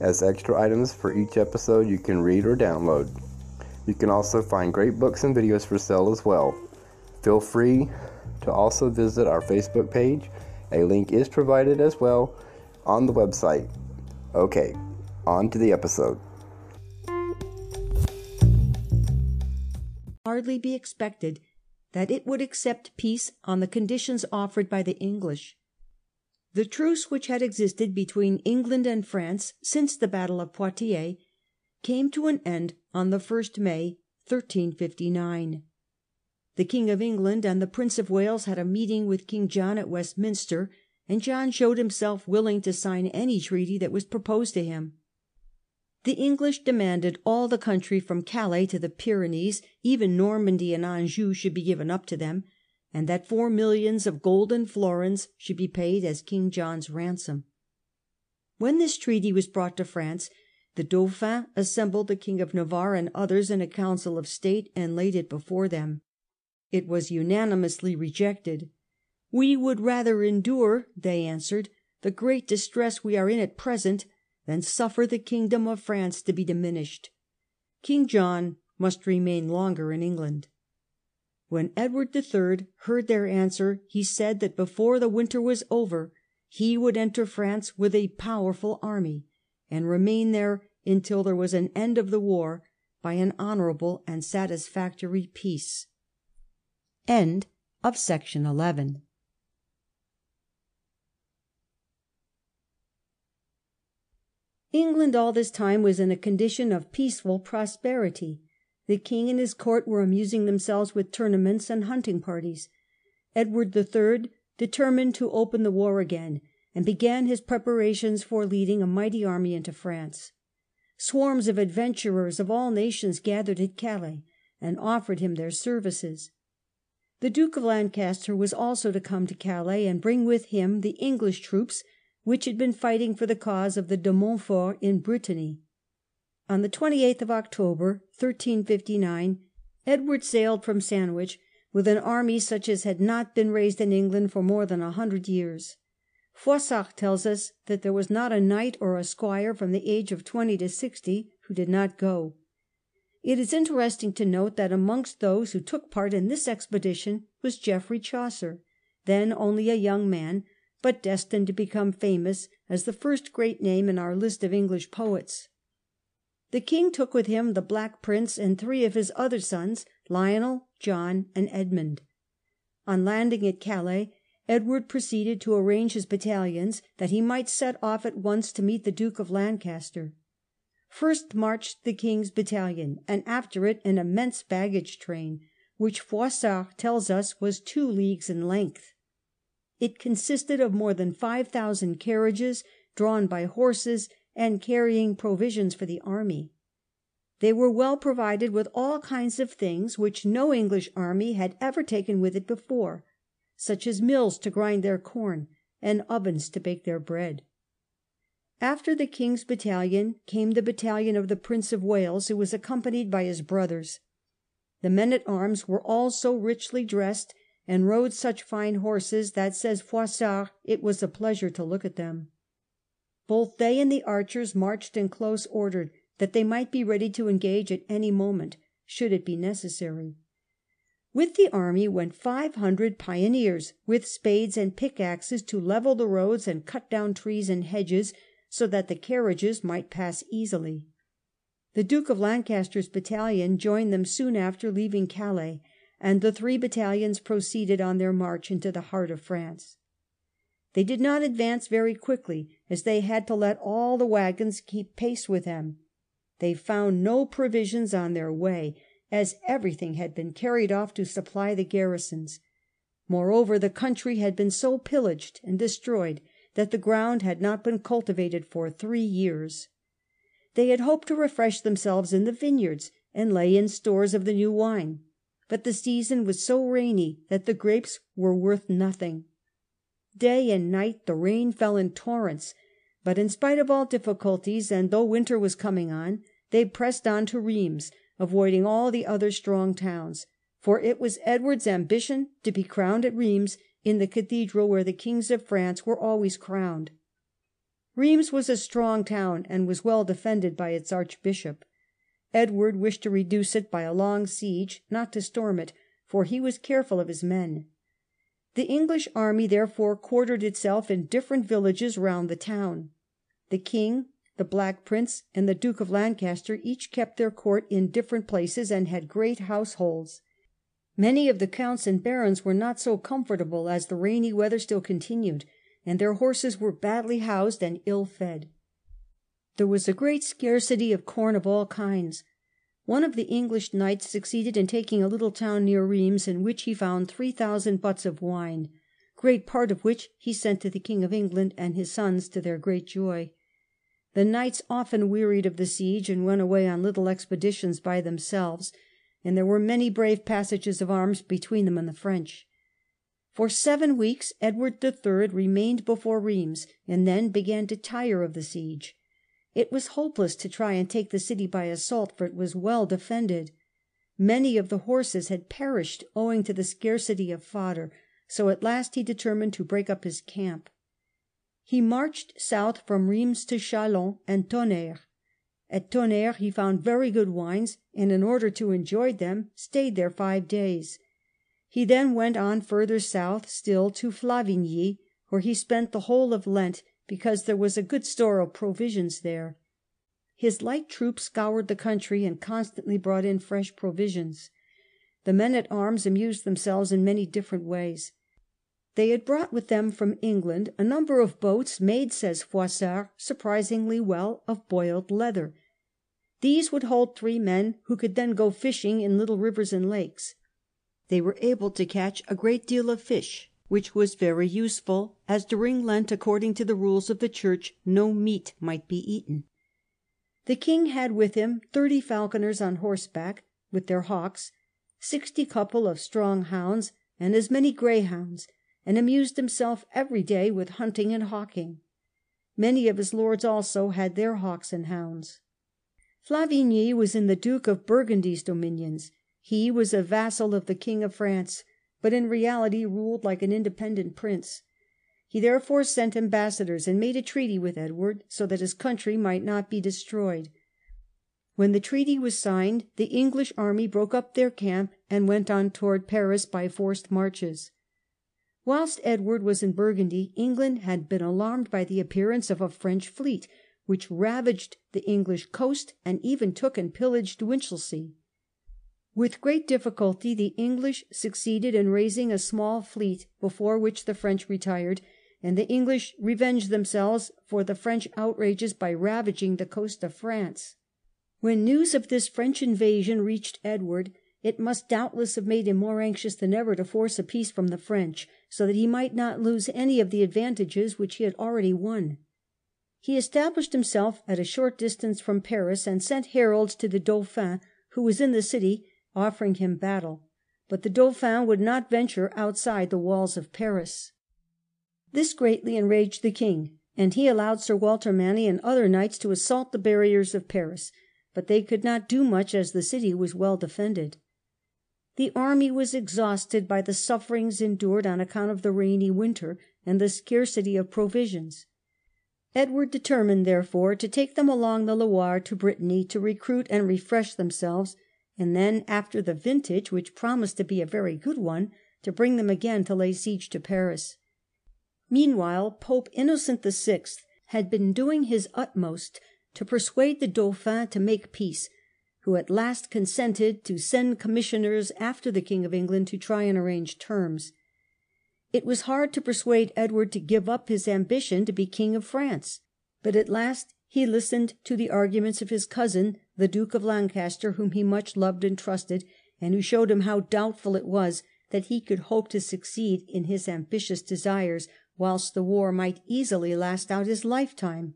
as extra items for each episode you can read or download. You can also find great books and videos for sale as well. Feel free to also visit our Facebook page. A link is provided as well on the website. Okay, on to the episode. Hardly be expected that it would accept peace on the conditions offered by the English. The truce which had existed between England and France since the Battle of Poitiers came to an end on the 1st May 1359. The King of England and the Prince of Wales had a meeting with King John at Westminster, and John showed himself willing to sign any treaty that was proposed to him. The English demanded all the country from Calais to the Pyrenees, even Normandy and Anjou should be given up to them, and that four millions of golden florins should be paid as King John's ransom. When this treaty was brought to France, the Dauphin assembled the King of Navarre and others in a council of state and laid it before them. It was unanimously rejected. We would rather endure, they answered, the great distress we are in at present than suffer the kingdom of France to be diminished. King John must remain longer in England. When Edward III. heard their answer, he said that before the winter was over he would enter France with a powerful army, and remain there until there was an end of the war by an honourable and satisfactory peace. End of Section 11. England all this time was in a condition of peaceful prosperity. The king and his court were amusing themselves with tournaments and hunting parties. Edward III. determined to open the war again, and began his preparations for leading a mighty army into France. Swarms of adventurers of all nations gathered at Calais and offered him their services. The Duke of Lancaster was also to come to Calais and bring with him the English troops which had been fighting for the cause of the de Montfort in Brittany. On the 28th of October 1359 Edward sailed from Sandwich with an army such as had not been raised in England for more than a hundred years. Froissart tells us that there was not a knight or a squire from the age of twenty to sixty who did not go. It is interesting to note that amongst those who took part in this expedition was Geoffrey Chaucer, then only a young man, but destined to become famous as the first great name in our list of English poets. The king took with him the Black Prince and three of his other sons, Lionel, John, and Edmund. On landing at Calais, Edward proceeded to arrange his battalions, that he might set off at once to meet the Duke of Lancaster. First marched the king's battalion, and after it an immense baggage train, which Froissart tells us was two leagues in length. It consisted of more than five thousand carriages, drawn by horses, and carrying provisions for the army. They were well provided with all kinds of things which no English army had ever taken with it before, such as mills to grind their corn, and ovens to bake their bread. After the king's battalion came the battalion of the Prince of Wales, who was accompanied by his brothers. The men at arms were all so richly dressed and rode such fine horses that, says Froissart, it was a pleasure to look at them. Both they and the archers marched in close order, that they might be ready to engage at any moment, should it be necessary. With the army went five hundred pioneers, with spades and pickaxes to level the roads and cut down trees and hedges, so that the carriages might pass easily. The Duke of Lancaster's battalion joined them soon after leaving Calais, and the three battalions proceeded on their march into the heart of France. They did not advance very quickly, as they had to let all the waggons keep pace with them. They found no provisions on their way, as everything had been carried off to supply the garrisons. Moreover, the country had been so pillaged and destroyed that the ground had not been cultivated for three years. They had hoped to refresh themselves in the vineyards and lay in stores of the new wine, but the season was so rainy that the grapes were worth nothing. Day and night the rain fell in torrents, but in spite of all difficulties, and though winter was coming on, they pressed on to Rheims, avoiding all the other strong towns, for it was Edward's ambition to be crowned at Rheims in the cathedral where the kings of France were always crowned. Rheims was a strong town and was well defended by its archbishop. Edward wished to reduce it by a long siege, not to storm it, for he was careful of his men. The English army therefore quartered itself in different villages round the town. The king, the Black Prince, and the Duke of Lancaster each kept their court in different places and had great households. Many of the counts and barons were not so comfortable, as the rainy weather still continued, and their horses were badly housed and ill fed. There was a great scarcity of corn of all kinds. One of the English knights succeeded in taking a little town near Rheims, in which he found three thousand butts of wine, great part of which he sent to the King of England and his sons, to their great joy. The knights often wearied of the siege and went away on little expeditions by themselves, and there were many brave passages of arms between them and the French. For seven weeks Edward III. remained before Rheims, and then began to tire of the siege. It was hopeless to try and take the city by assault, for it was well defended. Many of the horses had perished owing to the scarcity of fodder, so at last he determined to break up his camp. He marched south from Rheims to Chalons and Tonnerre. At Tonnerre he found very good wines, and in order to enjoy them stayed there five days. He then went on further south still to Flavigny, where he spent the whole of Lent, because there was a good store of provisions there. His light troops scoured the country and constantly brought in fresh provisions. The men at arms amused themselves in many different ways. They had brought with them from England a number of boats made, says Froissart, surprisingly well, of boiled leather. These would hold three men, who could then go fishing in little rivers and lakes. They were able to catch a great deal of fish, which was very useful, as during Lent, according to the rules of the Church, no meat might be eaten. The king had with him thirty falconers on horseback, with their hawks, sixty couple of strong hounds, and as many greyhounds, and amused himself every day with hunting and hawking. Many of his lords also had their hawks and hounds. Flavigny was in the Duke of Burgundy's dominions. He was a vassal of the King of France, but in reality ruled like an independent prince. He therefore sent ambassadors and made a treaty with Edward, so that his country might not be destroyed. When the treaty was signed, the English army broke up their camp and went on towards Paris by forced marches. Whilst Edward was in Burgundy, England had been alarmed by the appearance of a French fleet, which ravaged the English coast and even took and pillaged Winchelsea. With great difficulty the English succeeded in raising a small fleet, before which the French retired, and the English revenged themselves for the French outrages by ravaging the coast of France. When news of this French invasion reached Edward, it must doubtless have made him more anxious than ever to force a peace from the French, so that he might not lose any of the advantages which he had already won. He established himself at a short distance from Paris, and sent heralds to the Dauphin, who was in the city, offering him battle. But the Dauphin would not venture outside the walls of Paris. This greatly enraged the king, and he allowed Sir Walter Manny and other knights to assault the barriers of Paris, but they could not do much, as the city was well defended. The army was exhausted by the sufferings endured on account of the rainy winter and the scarcity of provisions. Edward determined, therefore, to take them along the Loire to Brittany to recruit and refresh themselves, and then, after the vintage, which promised to be a very good one, to bring them again to lay siege to Paris. Meanwhile Pope Innocent VI. had been doing his utmost to persuade the Dauphin to make peace, who at last consented to send commissioners after the King of England to try and arrange terms. It was hard to persuade Edward to give up his ambition to be King of France, but at last he listened to the arguments of his cousin, the Duke of Lancaster, whom he much loved and trusted, and who showed him how doubtful it was that he could hope to succeed in his ambitious desires whilst the war might easily last out his lifetime.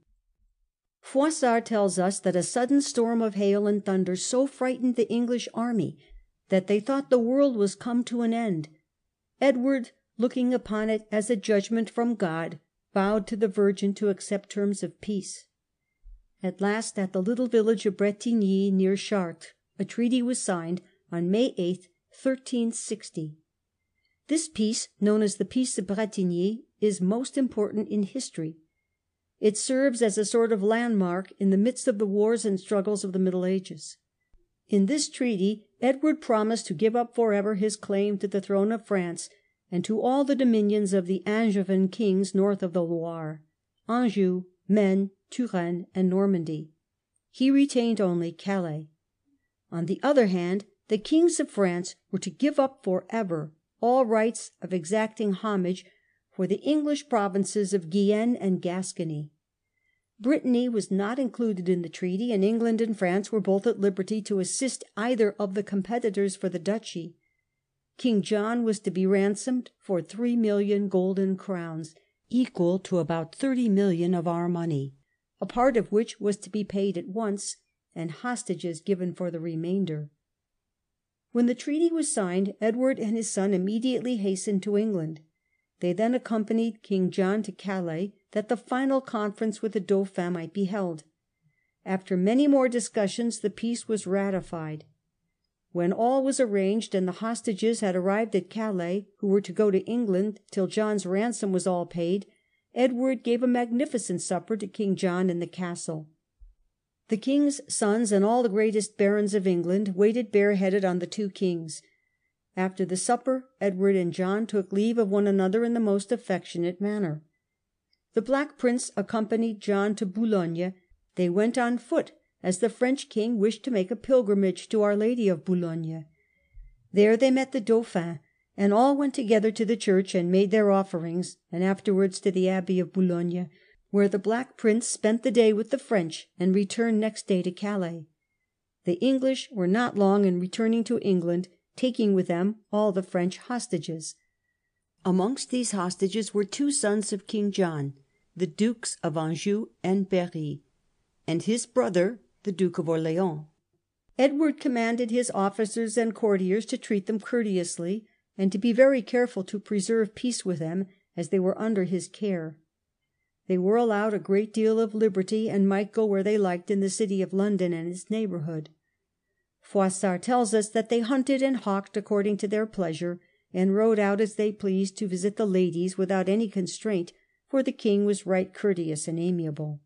Froissart tells us that a sudden storm of hail and thunder so frightened the English army that they thought the world was come to an end. Edward, looking upon it as a judgment from God, vowed to the Virgin to accept terms of peace. At last, at the little village of Bretigny, near Chartres, a treaty was signed on May 8, 1360. This peace, known as the Peace of Bretigny, is most important in history. It serves as a sort of landmark in the midst of the wars and struggles of the Middle Ages. In this treaty Edward promised to give up for ever his claim to the throne of France and to all the dominions of the Angevin kings north of the Loire — Anjou, Maine, Touraine, and Normandy. He retained only Calais. On the other hand, the kings of France were to give up for ever all rights of exacting homage for the English provinces of Guienne and Gascony. Brittany was not included in the treaty, and England and France were both at liberty to assist either of the competitors for the duchy. King John was to be ransomed for three million golden crowns, equal to about thirty million of our money a part of which was to be paid at once, and hostages given for the remainder. When the treaty was signed, Edward and his son immediately hastened to England. They then accompanied King John to Calais, that the final conference with the Dauphin might be held. After many more discussions the peace was ratified. When all was arranged and the hostages had arrived at Calais, who were to go to England till John's ransom was all paid, Edward gave a magnificent supper to King John in the castle. The king's sons and all the greatest barons of England waited bareheaded on the two kings. After the supper Edward and John took leave of one another in the most affectionate manner. The Black Prince accompanied John to Boulogne. They went on foot, as the French king wished to make a pilgrimage to Our Lady of Boulogne. There they met the Dauphin, and all went together to the church and made their offerings, and afterwards to the Abbey of Boulogne, where the Black Prince spent the day with the French and returned next day to Calais. The English were not long in returning to England, taking with them all the French hostages. Amongst these hostages were two sons of King John, the Dukes of Anjou and Berry, and his brother, the Duke of Orleans. Edward commanded his officers and courtiers to treat them courteously, and to be very careful to preserve peace with them, as they were under his care. They were allowed a great deal of liberty, and might go where they liked in the city of London and its neighbourhood. Froissart tells us that they hunted and hawked according to their pleasure, and rode out as they pleased to visit the ladies without any constraint, for the king was right courteous and amiable.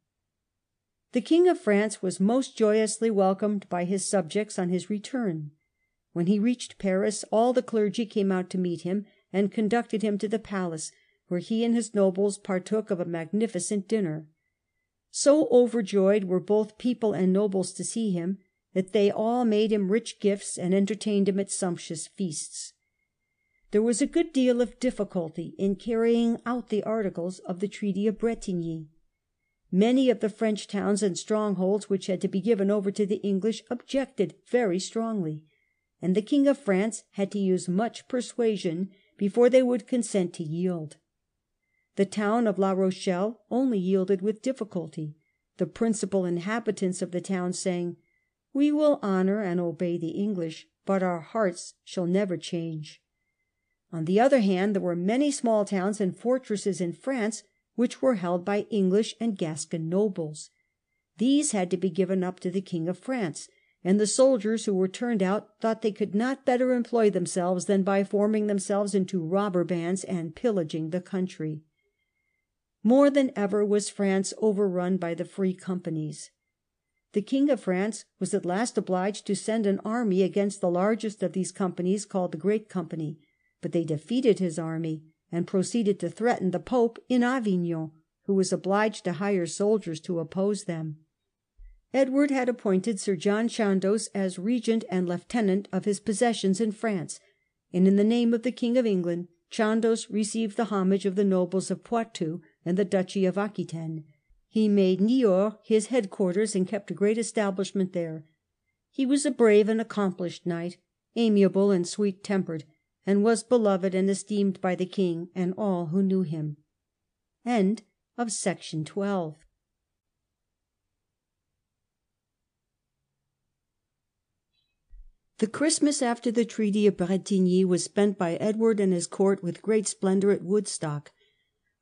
The King of France was most joyously welcomed by his subjects on his return. When he reached Paris all the clergy came out to meet him, and conducted him to the palace, where he and his nobles partook of a magnificent dinner. So overjoyed were both people and nobles to see him, that they all made him rich gifts and entertained him at sumptuous feasts. There was a good deal of difficulty in carrying out the articles of the Treaty of Bretigny. Many of the French towns and strongholds which had to be given over to the English objected very strongly and the King of France had to use much persuasion before they would consent to yield. The town of La Rochelle only yielded with difficulty, the principal inhabitants of the town saying, " We will honour and obey the English, but our hearts shall never change." On the other hand, there were many small towns and fortresses in France which were held by English and Gascon nobles. These had to be given up to the King of France, and the soldiers who were turned out thought they could not better employ themselves than by forming themselves into robber bands and pillaging the country. More than ever was France overrun by the free companies. The King of France was at last obliged to send an army against the largest of these companies, called the Great Company, but they defeated his army and proceeded to threaten the Pope in Avignon, who was obliged to hire soldiers to oppose them. Edward had appointed Sir John Chandos as regent and lieutenant of his possessions in France, and in the name of the King of England Chandos received the homage of the nobles of Poitou and the duchy of Aquitaine. He made Niort his headquarters and kept a great establishment there. He was a brave and accomplished knight, amiable and sweet tempered, and was beloved and esteemed by the king and all who knew him. The Christmas after the Treaty of Bretigny was spent by Edward and his court with great splendour at Woodstock.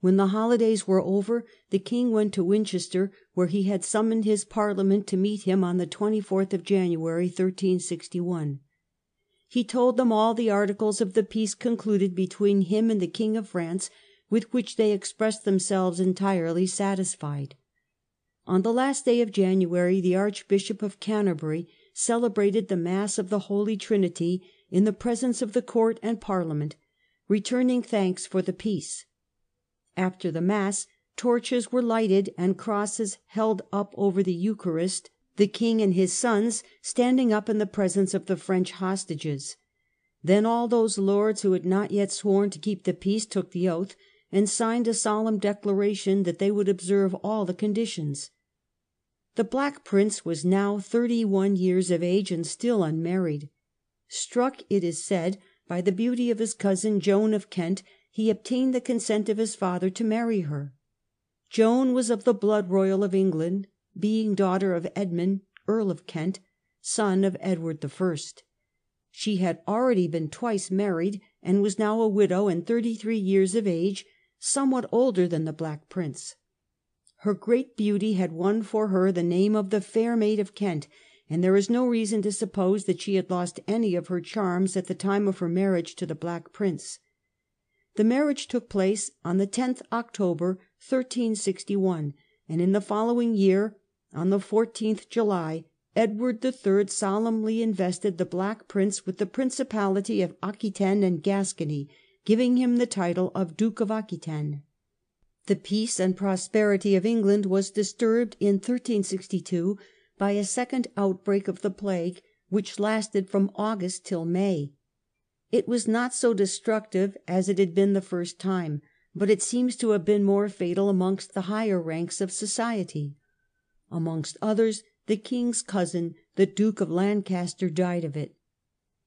When the holidays were over the king went to Winchester, where he had summoned his Parliament to meet him on the 24th of January, 1361. He told them all the articles of the peace concluded between him and the King of France, with which they expressed themselves entirely satisfied. On the last day of January the Archbishop of Canterbury celebrated the Mass of the Holy Trinity in the presence of the court and Parliament, returning thanks for the peace. After the Mass torches were lighted and crosses held up over the Eucharist, the king and his sons standing up in the presence of the French hostages. Then all those lords who had not yet sworn to keep the peace took the oath, and signed a solemn declaration that they would observe all the conditions. The Black Prince was now thirty one years of age and still unmarried. Struck, it is said, by the beauty of his cousin Joan of Kent, he obtained the consent of his father to marry her. Joan was of the blood royal of England, being daughter of Edmund, Earl of Kent, son of Edward I. She had already been twice married, and was now a widow and thirty three years of age, somewhat older than the Black Prince. Her great beauty had won for her the name of the Fair Maid of Kent, and there is no reason to suppose that she had lost any of her charms at the time of her marriage to the Black Prince. The marriage took place on the loth October, 1361, and in the following year, on the 14th July, Edward III. solemnly invested the Black Prince with the principality of Aquitaine and Gascony, giving him the title of Duke of Aquitaine. The peace and prosperity of England was disturbed in 1362 by a second outbreak of the plague, which lasted from August till May. It was not so destructive as it had been the first time, but it seems to have been more fatal amongst the higher ranks of society. Amongst others, the king's cousin, the Duke of Lancaster, died of it.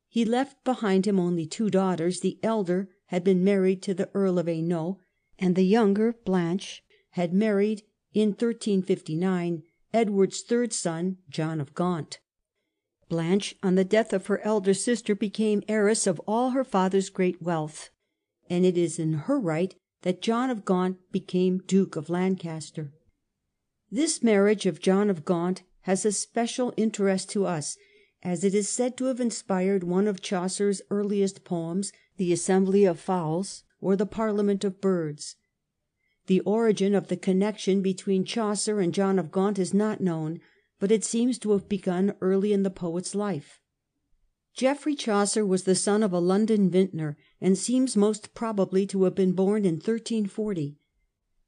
He left behind him only two daughters; the elder had been married to the Earl of Hainault, and the younger, Blanche, had married in 1359 Edward's third son, John of Gaunt. Blanche, on the death of her elder sister, became heiress of all her father's great wealth, and it is in her right that John of Gaunt became Duke of Lancaster. This marriage of John of Gaunt has a special interest to us, as it is said to have inspired one of Chaucer's earliest poems, the Assembly of Fowls, or the Parliament of Birds. The origin of the connection between Chaucer and John of Gaunt is not known, but it seems to have begun early in the poet's life. Geoffrey Chaucer was the son of a London vintner, and seems most probably to have been born in 1340.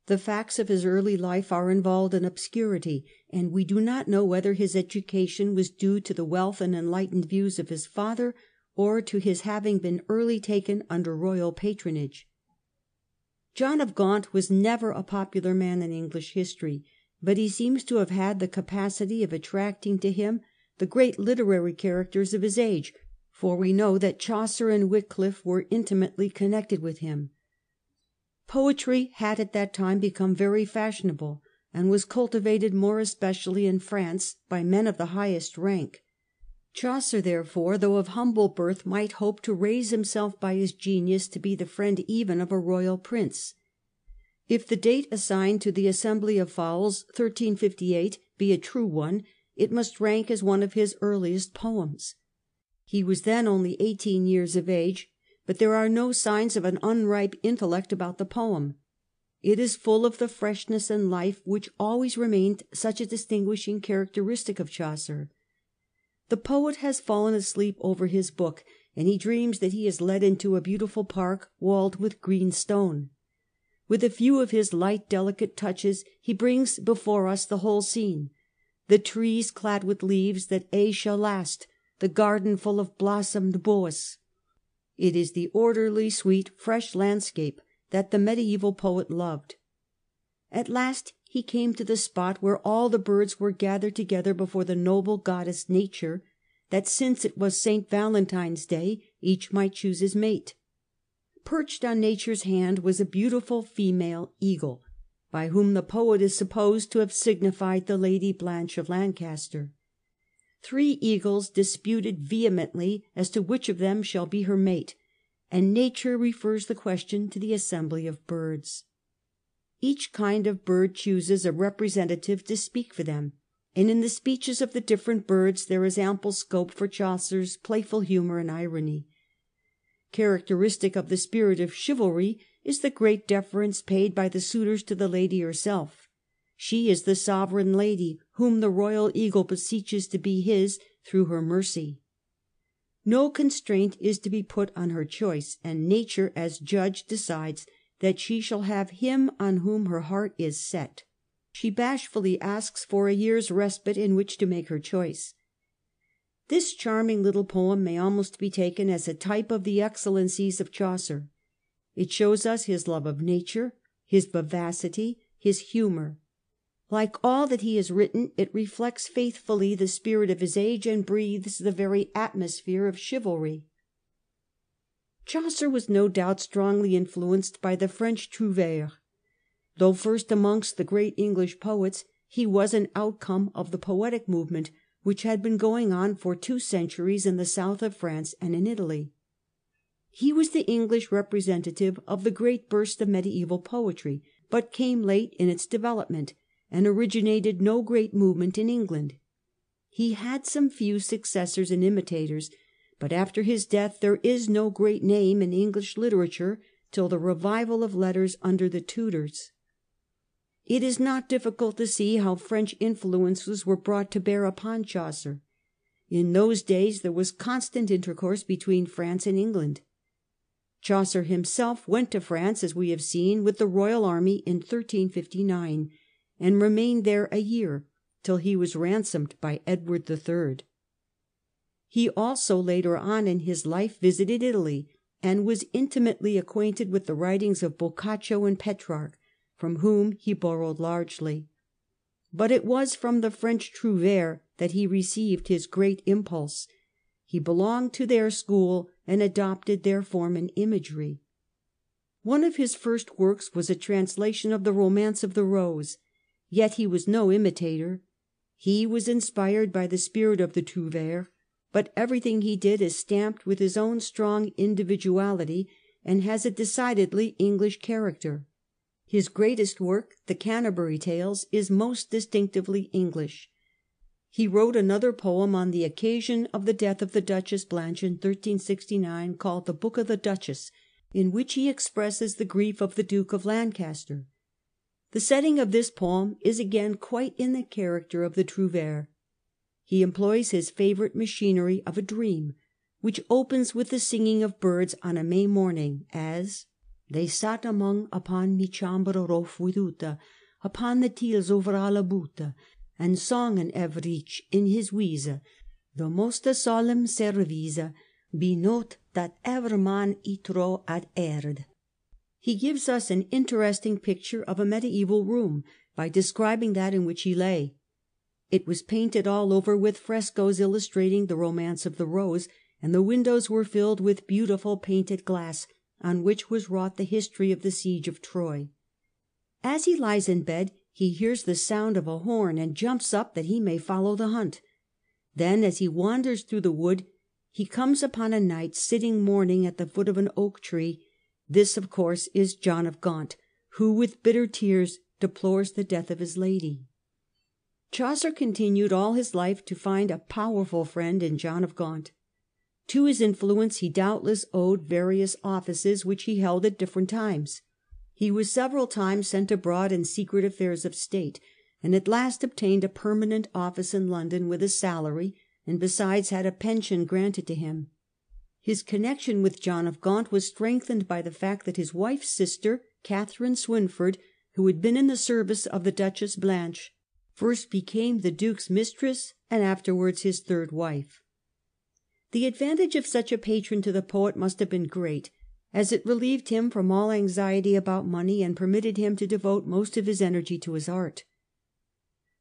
The facts of his early life are involved in obscurity, and we do not know whether his education was due to the wealth and enlightened views of his father, or to his having been early taken under royal patronage. John of Gaunt was never a popular man in English history, but he seems to have had the capacity of attracting to him the great literary characters of his age, for we know that Chaucer and Wycliffe were intimately connected with him. Poetry had at that time become very fashionable, and was cultivated more especially in France by men of the highest rank. Chaucer, therefore, though of humble birth, might hope to raise himself by his genius to be the friend even of a royal prince. If the date assigned to the Assembly of Fowls, 1358, be a true one, it must rank as one of his earliest poems. He was then only eighteen years of age, but there are no signs of an unripe intellect about the poem. It is full of the freshness and life which always remained such a distinguishing characteristic of Chaucer. The poet has fallen asleep over his book, and he dreams that he is led into a beautiful park walled with green stone. With a few of his light delicate touches he brings before us the whole scene — the trees clad with leaves that aye shall last, the garden full of blossomed bois. It is the orderly, sweet, fresh landscape that the mediaeval poet loved. At last he came to the spot where all the birds were gathered together before the noble goddess Nature, that, since it was St. Valentine's Day, each might choose his mate. Perched on Nature's hand was a beautiful female eagle, by whom the poet is supposed to have signified the Lady Blanche of Lancaster. Three eagles disputed vehemently as to which of them shall be her mate, and Nature refers the question to the assembly of birds. Each kind of bird chooses a representative to speak for them, and in the speeches of the different birds there is ample scope for Chaucer's playful humour and irony. Characteristic of the spirit of chivalry is the great deference paid by the suitors to the lady herself. She is the sovereign lady whom the royal eagle beseeches to be his through her mercy. No constraint is to be put on her choice, and Nature as judge decides that she shall have him on whom her heart is set. She bashfully asks for a year's respite in which to make her choice. This charming little poem may almost be taken as a type of the excellencies of Chaucer. It shows us his love of nature, his vivacity, his humour. Like all that he has written, it reflects faithfully the spirit of his age and breathes the very atmosphere of chivalry. Chaucer was no doubt strongly influenced by the French trouvères. Though first amongst the great English poets, he was an outcome of the poetic movement which had been going on for two centuries in the south of France and in Italy. He was the English representative of the great burst of mediaeval poetry, but came late in its development, and originated no great movement in England. He had some few successors and imitators, but after his death there is no great name in English literature till the revival of letters under the Tudors. It is not difficult to see how French influences were brought to bear upon Chaucer. In those days there was constant intercourse between France and England. Chaucer himself went to France, as we have seen, with the royal army in 1359, and remained there a year, till he was ransomed by Edward III. He also later on in his life visited Italy, and was intimately acquainted with the writings of Boccaccio and Petrarch, from whom he borrowed largely. But it was from the French trouvères that he received his great impulse. He belonged to their school and adopted their form and imagery. One of his first works was a translation of the Romance of the Rose. Yet he was no imitator. He was inspired by the spirit of the trouvères, but everything he did is stamped with his own strong individuality, and has a decidedly English character. His greatest work, the Canterbury Tales, is most distinctively English. He wrote another poem on the occasion of the death of the Duchess Blanche in 1369, called the Book of the Duchess, in which he expresses the grief of the Duke of Lancaster. The setting of this poem is again quite in the character of the trouvere. He employs his favourite machinery of a dream, which opens with the singing of birds on a May morning, as they sat among upon mi chambra rof veduta, Upon the teils over alla buta, And songen everych in his wise, The moste solem servise, Be not dat ever man i tro ad erd. He gives us an interesting picture of a mediaeval room by describing that in which he lay. It was painted all over with frescoes illustrating the Romance of the Rose, and the windows were filled with beautiful painted glass, on which was wrought the history of the siege of Troy. As he lies in bed he hears the sound of a horn, and jumps up that he may follow the hunt. Then, as he wanders through the wood, he comes upon a knight sitting mourning at the foot of an oak tree. This, of course, is John of Gaunt, who with bitter tears deplores the death of his lady. Chaucer continued all his life to find a powerful friend in John of Gaunt. To his influence he doubtless owed various offices which he held at different times. He was several times sent abroad in secret affairs of state, and at last obtained a permanent office in London with a salary, and besides had a pension granted to him. His connection with John of Gaunt was strengthened by the fact that his wife's sister, Catherine Swynford, who had been in the service of the Duchess Blanche, first became the Duke's mistress and afterwards his third wife. The advantage of such a patron to the poet must have been great, as it relieved him from all anxiety about money and permitted him to devote most of his energy to his art.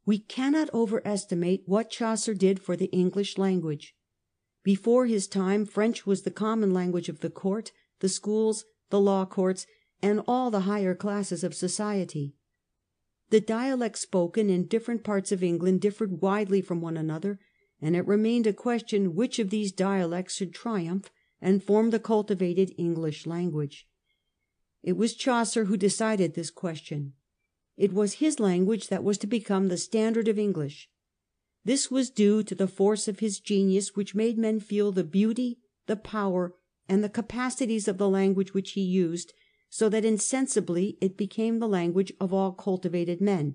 We cannot overestimate what Chaucer did for the English language. Before his time French was the common language of the court, the schools, the law courts, and all the higher classes of society. The dialects spoken in different parts of England differed widely from one another, and it remained a question which of these dialects should triumph and form the cultivated English language. It was Chaucer who decided this question. It was his language that was to become the standard of English. This was due to the force of his genius, which made men feel the beauty, the power, and the capacities of the language which he used, so that insensibly it became the language of all cultivated men.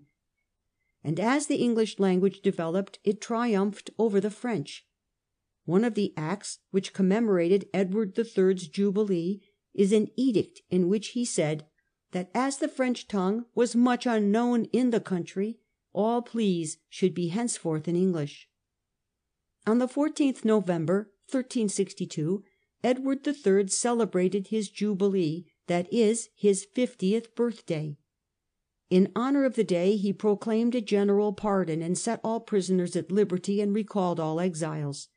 And as the English language developed it triumphed over the French. One of the acts which commemorated Edward III.'s Jubilee is an edict in which he said that as the French tongue was much unknown in the country, all pleas should be henceforth in English. On the 14th November 1362 Edward III. celebrated his Jubilee, that is, his fiftieth birthday. In honour of the day he proclaimed a general pardon, and set all prisoners at liberty and recalled all exiles.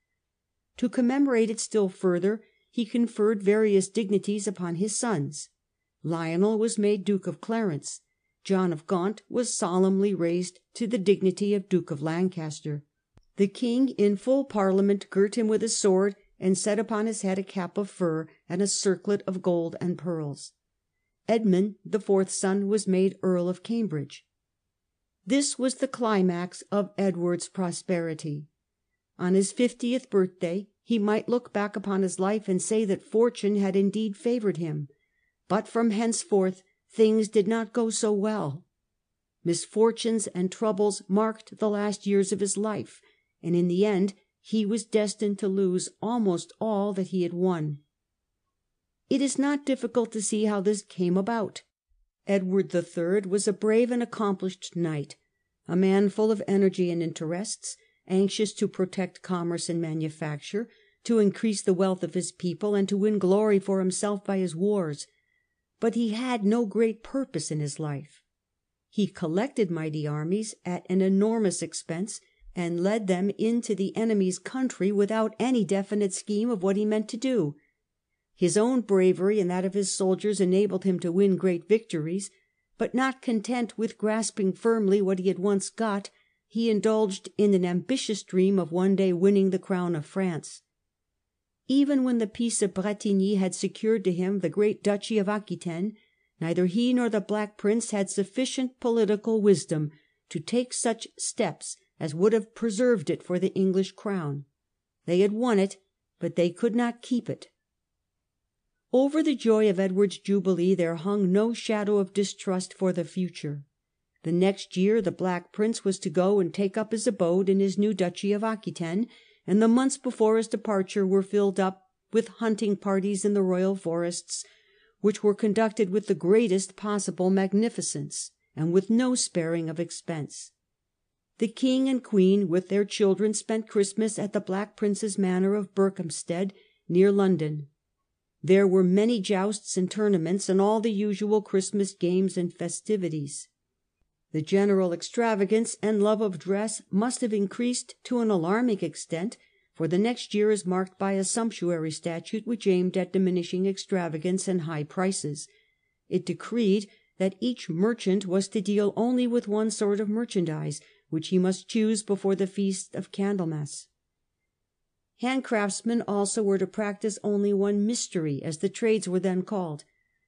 To commemorate it still further he conferred various dignities upon his sons. Lionel was made Duke of Clarence. John of Gaunt was solemnly raised to the dignity of Duke of Lancaster. The king in full Parliament girt him with a sword and set upon his head a cap of fur and a circlet of gold and pearls. Edmund, the fourth son, was made Earl of Cambridge. This was the climax of Edward's prosperity. On his fiftieth birthday he might look back upon his life and say that fortune had indeed favoured him. But from henceforth things did not go so well. Misfortunes and troubles marked the last years of his life, and in the end he was destined to lose almost all that he had won. It is not difficult to see how this came about. Edward III. was a brave and accomplished knight, a man full of energy and interests, anxious to protect commerce and manufacture, to increase the wealth of his people, and to win glory for himself by his wars. But he had no great purpose in his life. He collected mighty armies at an enormous expense, and led them into the enemy's country without any definite scheme of what he meant to do. His own bravery and that of his soldiers enabled him to win great victories, but not content with grasping firmly what he had once got, he indulged in an ambitious dream of one day winning the crown of France. Even when the peace of Bretigny had secured to him the great duchy of Aquitaine, neither he nor the Black Prince had sufficient political wisdom to take such steps as would have preserved it for the English crown. They had won it, but they could not keep it. Over the joy of Edward's Jubilee there hung no shadow of distrust for the future. The next year the Black Prince was to go and take up his abode in his new duchy of Aquitaine, and the months before his departure were filled up with hunting parties in the royal forests, which were conducted with the greatest possible magnificence and with no sparing of expense. The king and queen with their children spent Christmas at the Black Prince's manor of Berkhampstead, near London. There were many jousts and tournaments, and all the usual Christmas games and festivities. The general extravagance and love of dress must have increased to an alarming extent, for the next year is marked by a sumptuary statute which aimed at diminishing extravagance and high prices. It decreed that each merchant was to deal only with one sort of merchandise, which he must choose before the feast of Candlemas. Handcraftsmen also were to practise only one mystery, as the trades were then called,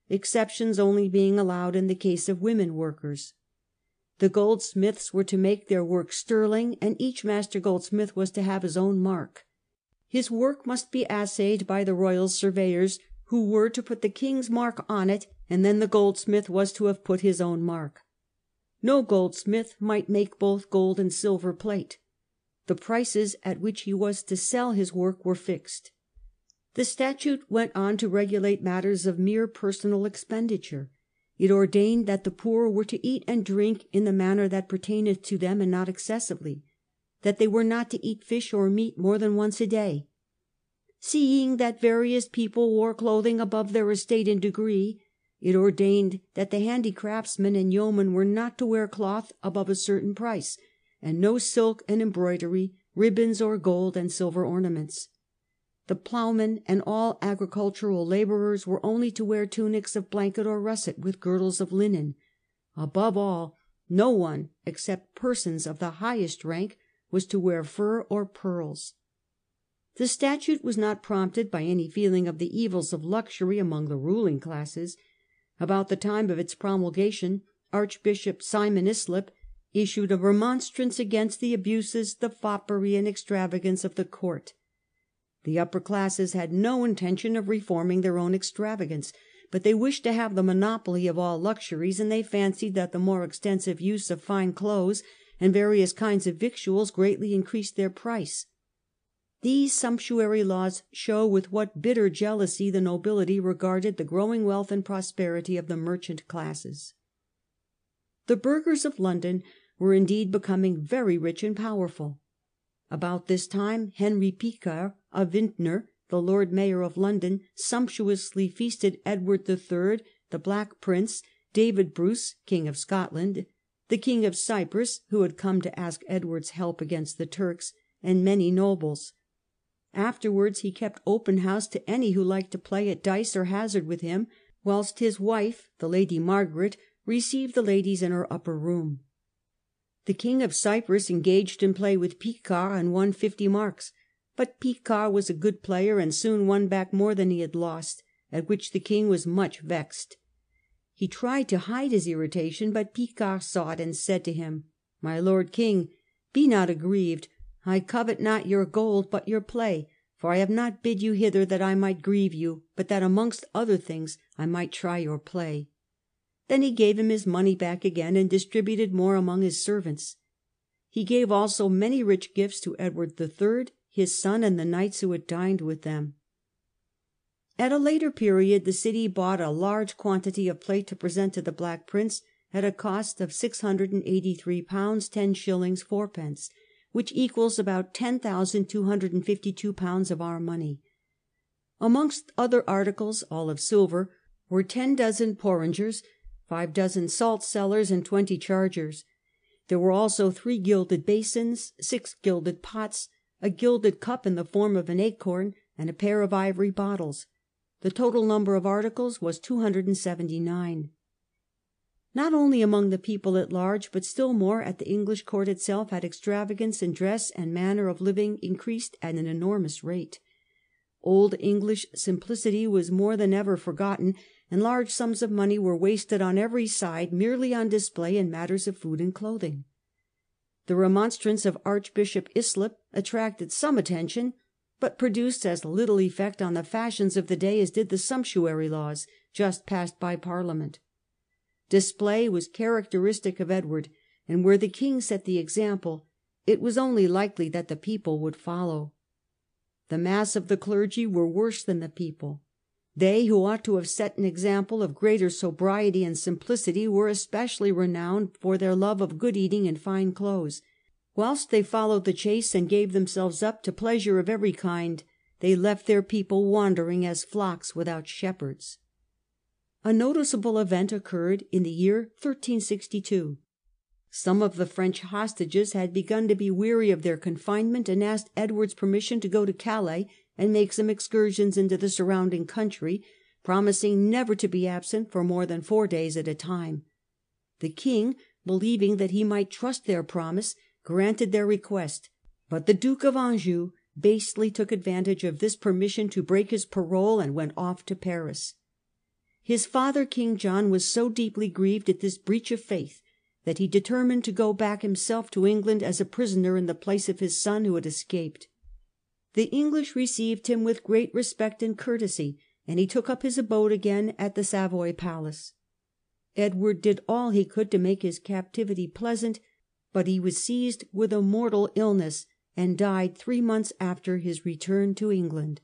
exceptions only being allowed in the case of women workers. The goldsmiths were to make their work sterling, and each master goldsmith was to have his own mark. His work must be assayed by the royal surveyors, who were to put the king's mark on it, and then the goldsmith was to have put his own mark. No goldsmith might make both gold and silver plate. The prices at which he was to sell his work were fixed. The statute went on to regulate matters of mere personal expenditure. It ordained that the poor were to eat and drink in the manner that pertaineth to them, and not excessively; that they were not to eat fish or meat more than once a day. Seeing that various people wore clothing above their estate and degree, it ordained that the handicraftsmen and yeomen were not to wear cloth above a certain price, and no silk and embroidery, ribbons, or gold and silver ornaments. The ploughmen and all agricultural labourers were only to wear tunics of blanket or russet with girdles of linen. Above all, no one except persons of the highest rank was to wear fur or pearls. The statute was not prompted by any feeling of the evils of luxury among the ruling classes. About the time of its promulgation Archbishop Simon Islip issued a remonstrance against the abuses, the foppery and extravagance of the court. The upper classes had no intention of reforming their own extravagance, but they wished to have the monopoly of all luxuries, and they fancied that the more extensive use of fine clothes and various kinds of victuals greatly increased their price. These sumptuary laws show with what bitter jealousy the nobility regarded the growing wealth and prosperity of the merchant classes. The burghers of London were indeed becoming very rich and powerful. About this time Henry Picard of Vintner, the Lord Mayor of London, sumptuously feasted Edward III., the Black Prince, David Bruce, King of Scotland, the King of Cyprus, who had come to ask Edward's help against the Turks, and many nobles. Afterwards he kept open house to any who liked to play at dice or hazard with him, whilst his wife, the Lady Margaret, received the ladies in her upper room. The King of Cyprus engaged in play with Picard and won fifty marks, but Picard was a good player and soon won back more than he had lost, at which the King was much vexed. He tried to hide his irritation, but Picard saw it and said to him :" My Lord King, be not aggrieved. I covet not your gold but your play, for I have not bid you hither that I might grieve you, but that amongst other things I might try your play." Then he gave him his money back again, and distributed more among his servants. He gave also many rich gifts to Edward III., his son, and the knights who had dined with them. At a later period the city bought a large quantity of plate to present to the Black Prince at a cost of £683 10s. 4d., which equals about £10,252 of our money. Amongst other articles, all of silver, were ten dozen porringers, five dozen salt cellars, and twenty chargers. There were also three gilded basins, six gilded pots, a gilded cup in the form of an acorn, and a pair of ivory bottles. The total number of articles was 279. Not only among the people at large, but still more at the English court itself, had extravagance in dress and manner of living increased at an enormous rate. Old English simplicity was more than ever forgotten, and large sums of money were wasted on every side merely on display in matters of food and clothing. The remonstrance of Archbishop Islip attracted some attention, but produced as little effect on the fashions of the day as did the sumptuary laws just passed by Parliament. Display was characteristic of Edward, and where the king set the example it was only likely that the people would follow. The mass of the clergy were worse than the people. They who ought to have set an example of greater sobriety and simplicity were especially renowned for their love of good eating and fine clothes. Whilst they followed the chase and gave themselves up to pleasure of every kind, they left their people wandering as flocks without shepherds. A noticeable event occurred in the year 1362. Some of the French hostages had begun to be weary of their confinement, and asked Edward's permission to go to Calais and make some excursions into the surrounding country, promising never to be absent for more than four days at a time. The king, believing that he might trust their promise, granted their request, but the Duke of Anjou basely took advantage of this permission to break his parole and went off to Paris. His father, King John, was so deeply grieved at this breach of faith that he determined to go back himself to England as a prisoner in the place of his son who had escaped. The English received him with great respect and courtesy, and he took up his abode again at the Savoy Palace. Edward did all he could to make his captivity pleasant, but he was seized with a mortal illness and died three months after his return to England.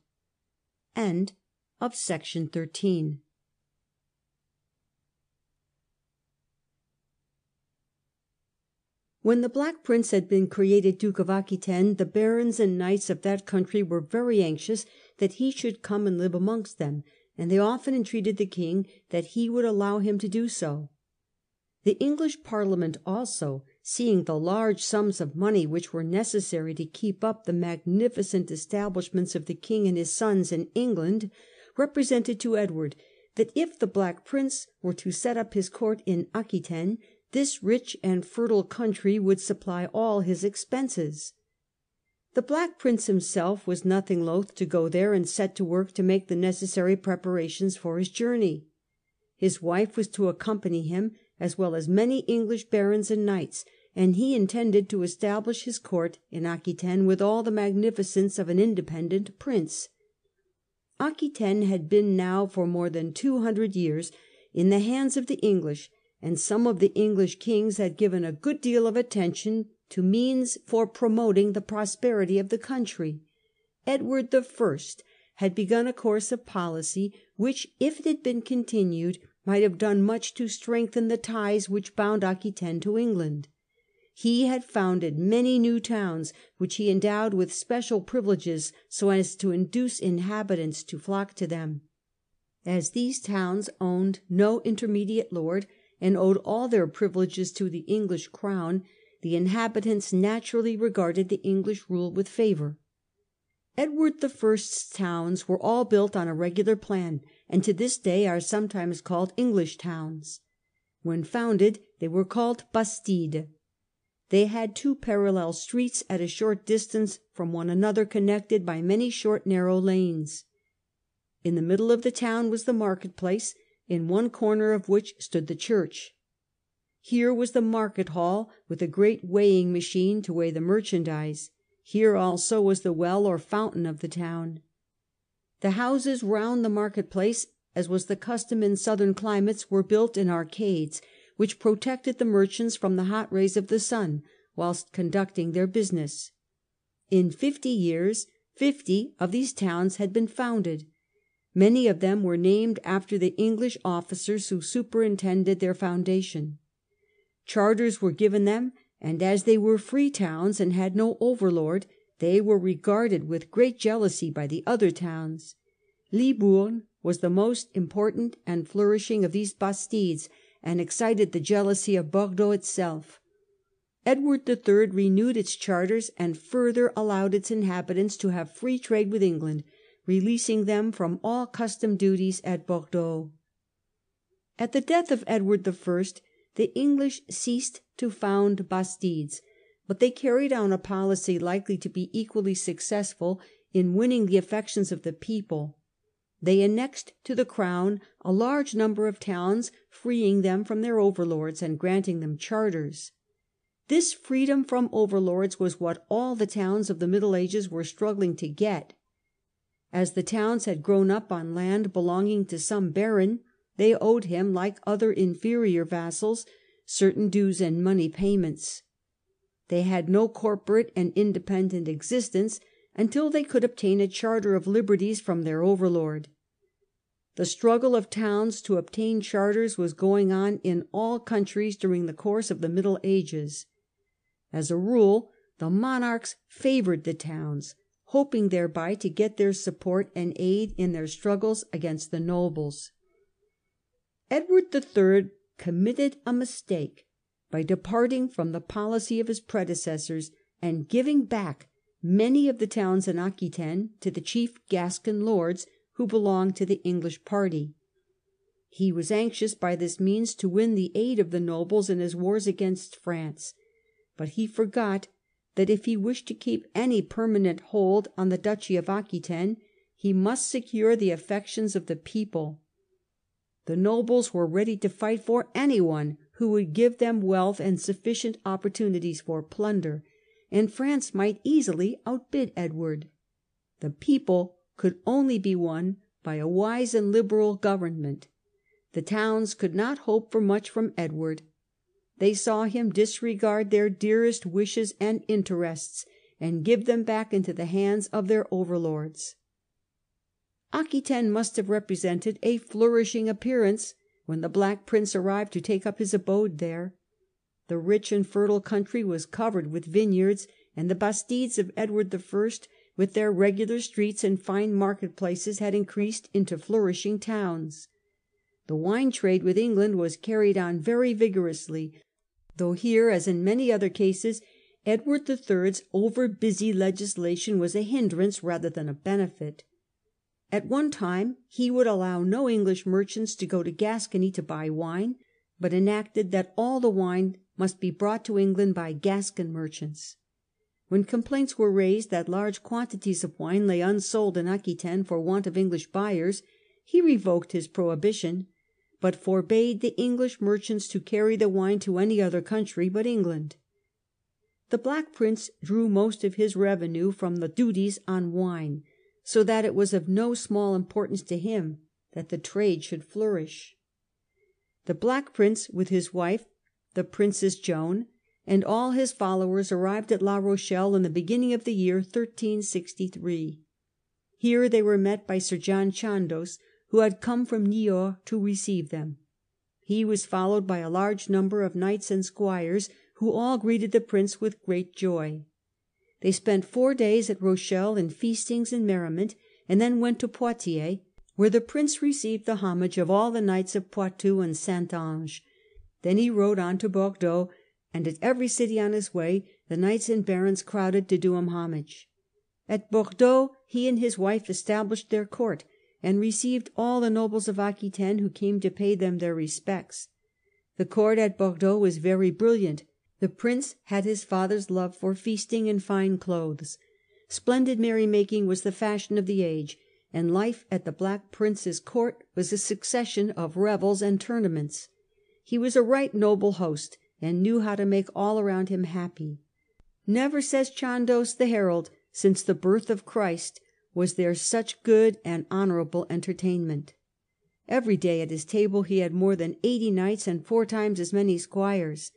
End of Section 13 When the Black Prince had been created Duke of Aquitaine, the barons and knights of that country were very anxious that he should come and live amongst them, and they often entreated the king that he would allow him to do so. The English Parliament also, seeing the large sums of money which were necessary to keep up the magnificent establishments of the king and his sons in England, represented to Edward that if the Black Prince were to set up his court in Aquitaine, this rich and fertile country would supply all his expenses. The Black Prince himself was nothing loth to go there and set to work to make the necessary preparations for his journey. His wife was to accompany him, as well as many English barons and knights, and he intended to establish his court in Aquitaine with all the magnificence of an independent prince. Aquitaine had been now for more than two hundred years in the hands of the English, and some of the English kings had given a good deal of attention to means for promoting the prosperity of the country. Edward I. had begun a course of policy which, if it had been continued, might have done much to strengthen the ties which bound Aquitaine to England. He had founded many new towns, which he endowed with special privileges, so as to induce inhabitants to flock to them. As these towns owned no intermediate lord, and owed all their privileges to the English crown, the inhabitants naturally regarded the English rule with favour. Edward I.'s towns were all built on a regular plan, and to this day are sometimes called English towns. When founded they were called Bastides. They had two parallel streets at a short distance from one another, connected by many short narrow lanes. In the middle of the town was the market place, in one corner of which stood the church. Here was the market hall, with a great weighing machine to weigh the merchandise. Here also was the well or fountain of the town. The houses round the market place, as was the custom in southern climates, were built in arcades, which protected the merchants from the hot rays of the sun whilst conducting their business. In fifty years fifty of these towns had been founded. Many of them were named after the English officers who superintended their foundation. Charters were given them, and as they were free towns and had no overlord, they were regarded with great jealousy by the other towns. Libourne was the most important and flourishing of these Bastides, and excited the jealousy of Bordeaux itself. Edward III. renewed its charters and further allowed its inhabitants to have free trade with England, releasing them from all custom duties at Bordeaux. At the death of Edward I. the English ceased to found Bastides, but they carried on a policy likely to be equally successful in winning the affections of the people. They annexed to the crown a large number of towns, freeing them from their overlords and granting them charters. This freedom from overlords was what all the towns of the Middle Ages were struggling to get. As the towns had grown up on land belonging to some baron, they owed him, like other inferior vassals, certain dues and money payments. They had no corporate and independent existence until they could obtain a charter of liberties from their overlord. The struggle of towns to obtain charters was going on in all countries during the course of the Middle Ages. As a rule the monarchs favoured the towns, hoping thereby to get their support and aid in their struggles against the nobles. Edward III. committed a mistake by departing from the policy of his predecessors and giving back many of the towns in Aquitaine to the chief Gascon lords who belonged to the English party. He was anxious by this means to win the aid of the nobles in his wars against France, but he forgot that if he wished to keep any permanent hold on the duchy of Aquitaine he must secure the affections of the people. The nobles were ready to fight for anyone who would give them wealth and sufficient opportunities for plunder, and France might easily outbid Edward. The people could only be won by a wise and liberal government. The towns could not hope for much from Edward. They saw him disregard their dearest wishes and interests, and give them back into the hands of their overlords. Aquitaine must have represented a flourishing appearance when the Black Prince arrived to take up his abode there. The rich and fertile country was covered with vineyards, and the Bastides of Edward I., with their regular streets and fine market places, had increased into flourishing towns. The wine trade with England was carried on very vigorously, though here, as in many other cases, Edward III.'s over busy legislation was a hindrance rather than a benefit. At one time he would allow no English merchants to go to Gascony to buy wine, but enacted that all the wine must be brought to England by Gascon merchants. When complaints were raised that large quantities of wine lay unsold in Aquitaine for want of English buyers, he revoked his prohibition, but forbade the English merchants to carry the wine to any other country but England. The Black Prince drew most of his revenue from the duties on wine, so that it was of no small importance to him that the trade should flourish. The Black Prince, with his wife, the Princess Joan, and all his followers, arrived at La Rochelle in the beginning of the year 1363. Here they were met by Sir John Chandos, who had come from Niort to receive them. He was followed by a large number of knights and squires, who all greeted the Prince with great joy. They spent four days at Rochelle in feastings and merriment, and then went to Poitiers, where the Prince received the homage of all the knights of Poitou and Saintonge. Then he rode on to Bordeaux, and at every city on his way the knights and barons crowded to do him homage. At Bordeaux he and his wife established their court, and received all the nobles of Aquitaine who came to pay them their respects. The court at Bordeaux was very brilliant. The Prince had his father's love for feasting and fine clothes. Splendid merry making was the fashion of the age, and life at the Black Prince's court was a succession of revels and tournaments. He was a right noble host, and knew how to make all around him happy. Never, says Chandos the herald, since the birth of Christ was there such good and honourable entertainment. Every day at his table he had more than eighty knights and four times as many squires.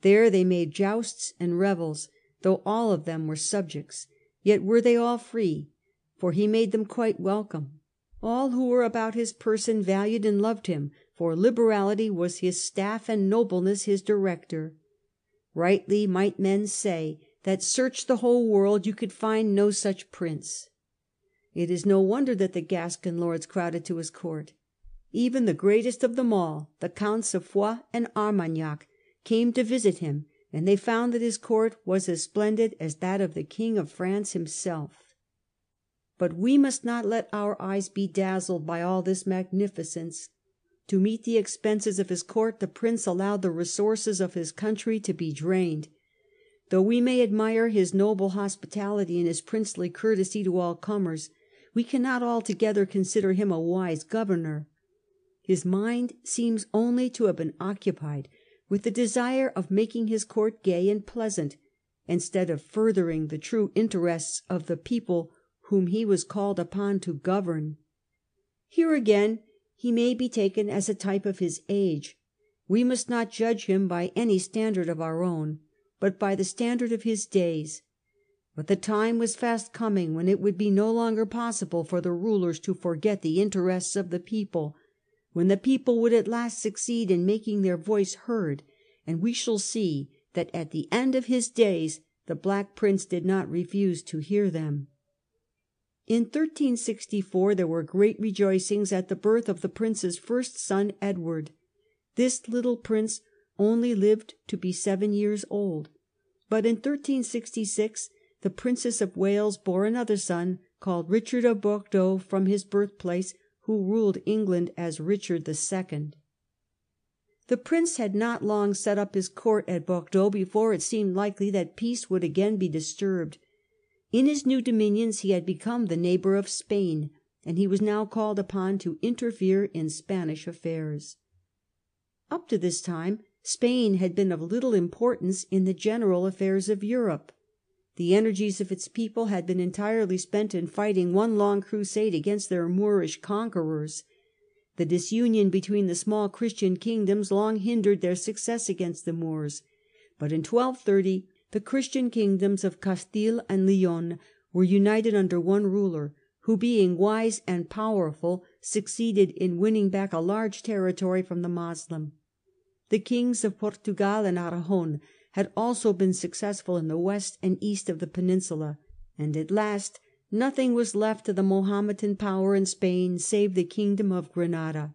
There they made jousts and revels, though all of them were subjects, yet were they all free, for he made them quite welcome. All who were about his person valued and loved him, for liberality was his staff and nobleness his director. Rightly might men say that search the whole world you could find no such prince. It is no wonder that the Gascon lords crowded to his court. Even the greatest of them all, the Counts of Foix and Armagnac, came to visit him, and they found that his court was as splendid as that of the King of France himself. But we must not let our eyes be dazzled by all this magnificence. To meet the expenses of his court the Prince allowed the resources of his country to be drained. Though we may admire his noble hospitality and his princely courtesy to all comers, we cannot altogether consider him a wise governor. His mind seems only to have been occupied with the desire of making his court gay and pleasant, instead of furthering the true interests of the people whom he was called upon to govern. Here again he may be taken as a type of his age. We must not judge him by any standard of our own, but by the standard of his days. But the time was fast coming when it would be no longer possible for the rulers to forget the interests of the people, when the people would at last succeed in making their voice heard, and we shall see that at the end of his days the Black Prince did not refuse to hear them. In 1364 there were great rejoicings at the birth of the Prince's first son Edward. This little Prince only lived to be seven years old, but in 1366 the Princess of Wales bore another son, called Richard of Bordeaux from his birthplace, who ruled England as Richard II. The Prince had not long set up his court at Bordeaux before it seemed likely that peace would again be disturbed. In his new dominions he had become the neighbour of Spain, and he was now called upon to interfere in Spanish affairs. Up to this time Spain had been of little importance in the general affairs of Europe. The energies of its people had been entirely spent in fighting one long crusade against their Moorish conquerors. The disunion between the small Christian kingdoms long hindered their success against the Moors, but in 1230 the Christian kingdoms of Castile and Leon were united under one ruler, who, being wise and powerful, succeeded in winning back a large territory from the Moslem. the kings of Portugal and Aragon had also been successful in the west and east of the peninsula, and at last nothing was left to the Mahometan power in Spain save the kingdom of Granada.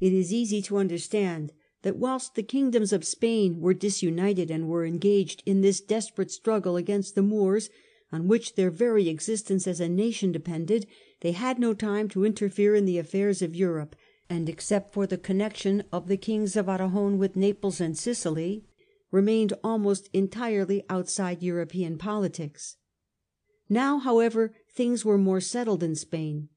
It is easy to understand that whilst the kingdoms of Spain were disunited and were engaged in this desperate struggle against the Moors, on which their very existence as a nation depended, they had no time to interfere in the affairs of Europe, and except for the connection of the kings of Aragon with Naples and Sicily, remained almost entirely outside European politics. Now, however, things were more settled in Spain.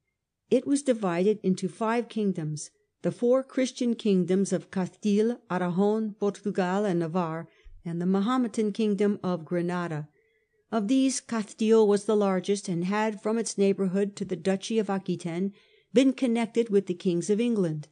It was divided into five kingdoms, the four Christian kingdoms of Castile, Aragon, Portugal and Navarre, and the Mahometan kingdom of Granada. Of these Castile was the largest, and had, from its neighbourhood to the duchy of Aquitaine, been connected with the kings of England.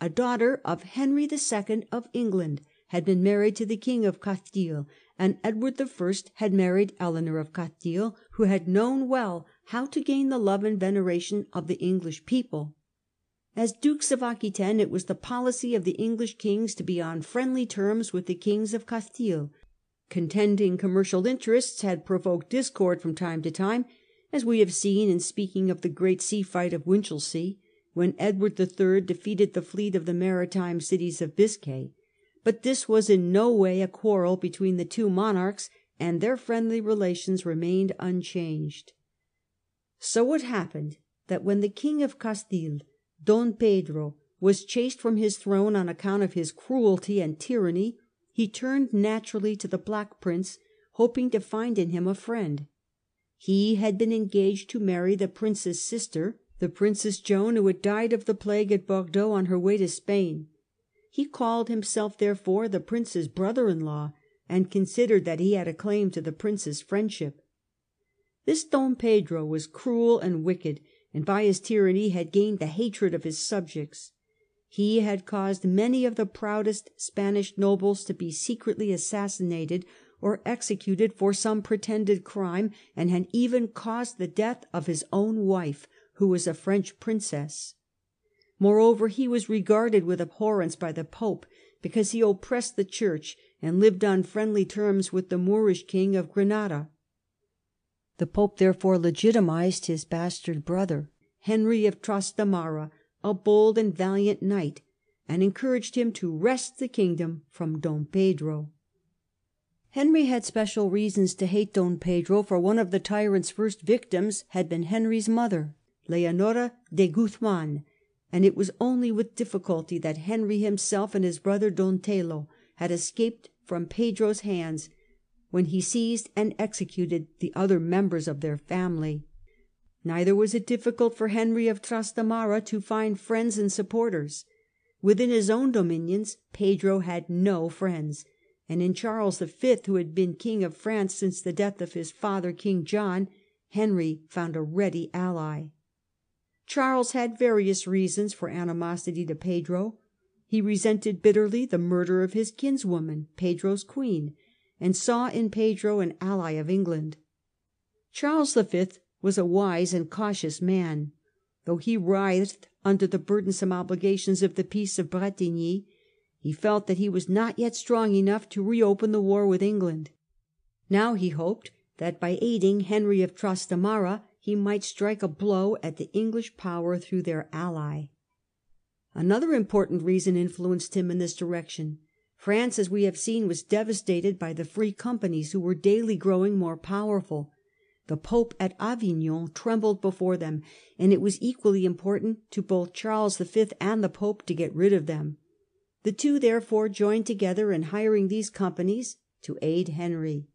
A daughter of Henry II. of England had been married to the king of Castile, and Edward I. had married Eleanor of Castile, who had known well how to gain the love and veneration of the English people. As dukes of Aquitaine it was the policy of the English kings to be on friendly terms with the kings of Castile. Contending commercial interests had provoked discord from time to time, as we have seen in speaking of the great sea fight of Winchelsea, when Edward III. defeated the fleet of the maritime cities of Biscay. But this was in no way a quarrel between the two monarchs, and their friendly relations remained unchanged. So it happened that when the king of Castile Don Pedro was chased from his throne on account of his cruelty and tyranny, he turned naturally to the Black Prince, hoping to find in him a friend. He had been engaged to marry the Prince's sister, the Princess Joan, who had died of the plague at Bordeaux on her way to Spain. He called himself therefore the Prince's brother in law, and considered that he had a claim to the Prince's friendship. This Don Pedro was cruel and wicked, and by his tyranny had gained the hatred of his subjects. He had caused many of the proudest Spanish nobles to be secretly assassinated or executed for some pretended crime, and had even caused the death of his own wife, who was a French princess. Moreover, he was regarded with abhorrence by the Pope, because he oppressed the Church and lived on friendly terms with the Moorish king of Granada. The Pope therefore legitimised his bastard brother, Henry of Trastamara, a bold and valiant knight, and encouraged him to wrest the kingdom from Don Pedro. Henry had special reasons to hate Don Pedro, for one of the tyrant's first victims had been Henry's mother, Leonora de Guzman, and it was only with difficulty that Henry himself and his brother Don Tello had escaped from Pedro's hands when he seized and executed the other members of their family. Neither was it difficult for Henry of Trastamara to find friends and supporters. Within his own dominions Pedro had no friends, and in Charles V., who had been King of France since the death of his father King John, Henry found a ready ally. Charles had various reasons for animosity to Pedro. He resented bitterly the murder of his kinswoman, Pedro's queen, and saw in Pedro an ally of England. Charles V. was a wise and cautious man. Though he writhed under the burdensome obligations of the Peace of Bretigny, he felt that he was not yet strong enough to reopen the war with England. Now he hoped that by aiding Henry of Trastamara he might strike a blow at the English power through their ally. Another important reason influenced him in this direction. France, as we have seen, was devastated by the free companies, who were daily growing more powerful. The Pope at Avignon trembled before them, and it was equally important to both Charles V. and the Pope to get rid of them. The two therefore joined together in hiring these companies to aid Henry.